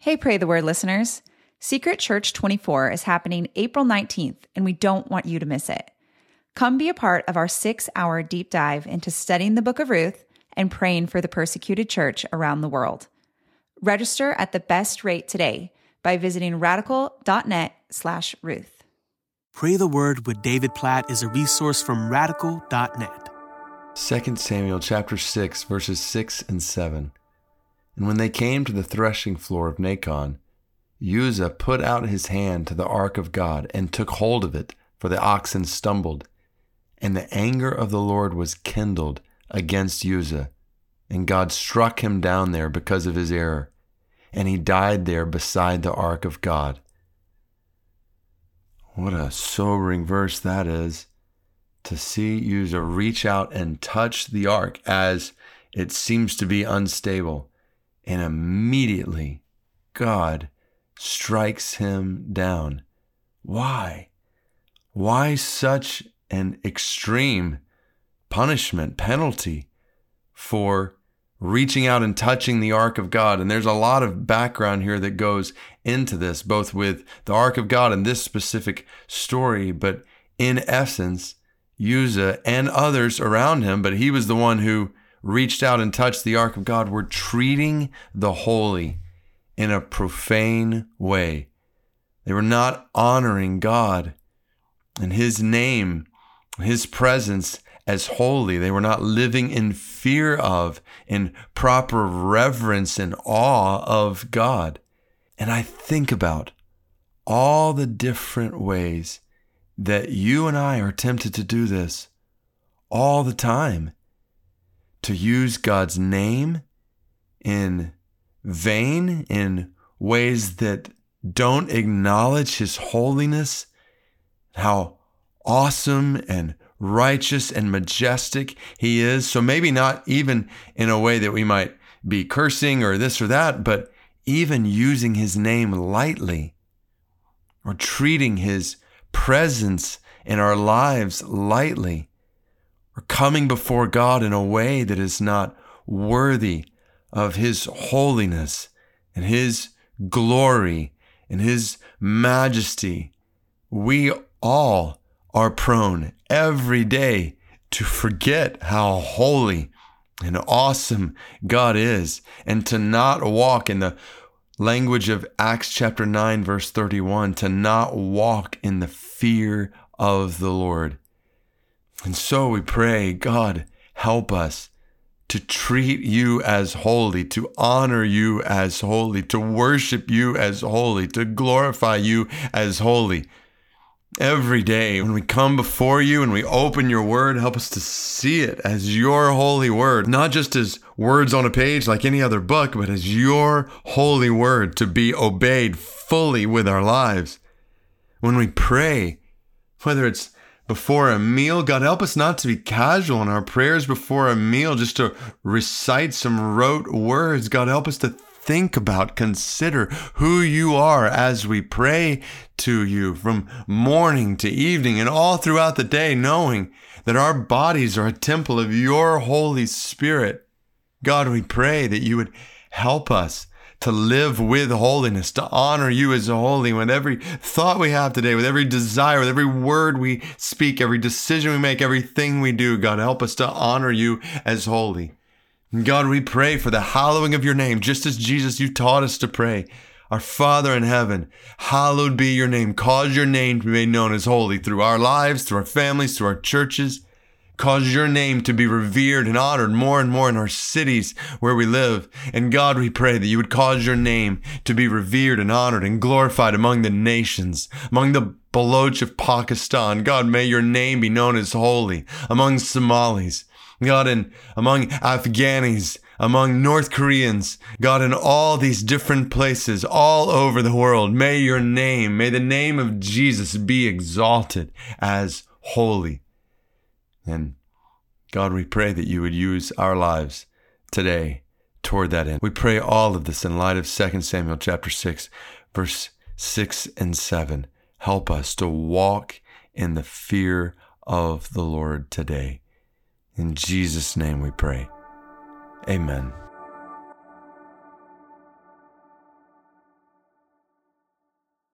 Hey, Pray the Word listeners. Secret Church 24 is happening April 19th, and we don't want you to miss it. Come be a part of our six hour deep dive into studying the book of Ruth and praying for the persecuted church around the world. Register at the best rate today by visiting radical.net slash Ruth. Pray the Word with David Platt is a resource from radical.net. 2 Samuel chapter 6 verses 6 and 7. And when they came to the threshing floor of Nacon, Uzzah put out his hand to the ark of God and took hold of it, for the oxen stumbled. And the anger of the Lord was kindled against Uzzah, and God struck him down there because of his error, and he died there beside the ark of God. What a sobering verse that is to see Uzzah reach out and touch the ark as it seems to be unstable and immediately God strikes him down. Why? Why such an extreme punishment, penalty for reaching out and touching the ark of God? And there's a lot of background here that goes into this, both with the ark of God and this specific story. But in essence, Uzzah and others around him, but he was the one who reached out and touched the ark of God were treating the holy in a profane way. They were not honoring God and his name, his presence as holy. They were not living in fear of, in proper reverence and awe of God. And I think about all the different ways that you and I are tempted to do this all the time to use God's name in vain, in ways that don't acknowledge His holiness, how awesome and righteous and majestic He is. So maybe not even in a way that we might be cursing or this or that, but even using His name lightly or treating His presence in our lives lightly or coming before God in a way that is not worthy of His holiness and His glory and His majesty, we all are prone every day to forget how holy and awesome God is and to not walk in the language of Acts chapter 9, verse 31, to not walk in the fear of the Lord. And so we pray, God, help us to treat you as holy, to honor you as holy, to worship you as holy, to glorify you as holy. Every day when we come before you and we open your word, help us to see it as your holy word, not just as words on a page like any other book, but as your holy word to be obeyed fully with our lives. When we pray, whether it's before a meal. God, help us not to be casual in our prayers before a meal, just to recite some rote words. God, help us to think about, consider who you are as we pray to you from morning to evening and all throughout the day, knowing that our bodies are a temple of your Holy Spirit. God, we pray that you would help us to live with holiness, to honor you as holy with every thought we have today, with every desire, with every word we speak, every decision we make, everything we do. God, help us to honor you as holy. God, we pray for the hallowing of your name, just as Jesus, you taught us to pray. Our Father in heaven, hallowed be your name. Cause your name to be made known as holy through our lives, through our families, through our churches. Cause your name to be revered and honored more and more in our cities where we live. And God, we pray that you would cause your name to be revered and honored and glorified among the nations, among the Baloch of Pakistan. God, may your name be known as holy among Somalis. God, and among Afghanis, among North Koreans, God, in all these different places, all over the world, may your name, may the name of Jesus be exalted as holy. And God, we pray that you would use our lives today toward that end. We pray all of this in light of 2 Samuel chapter 6, verse 6 and 7. Help us to walk in the fear of the Lord today. In Jesus' name we pray. Amen.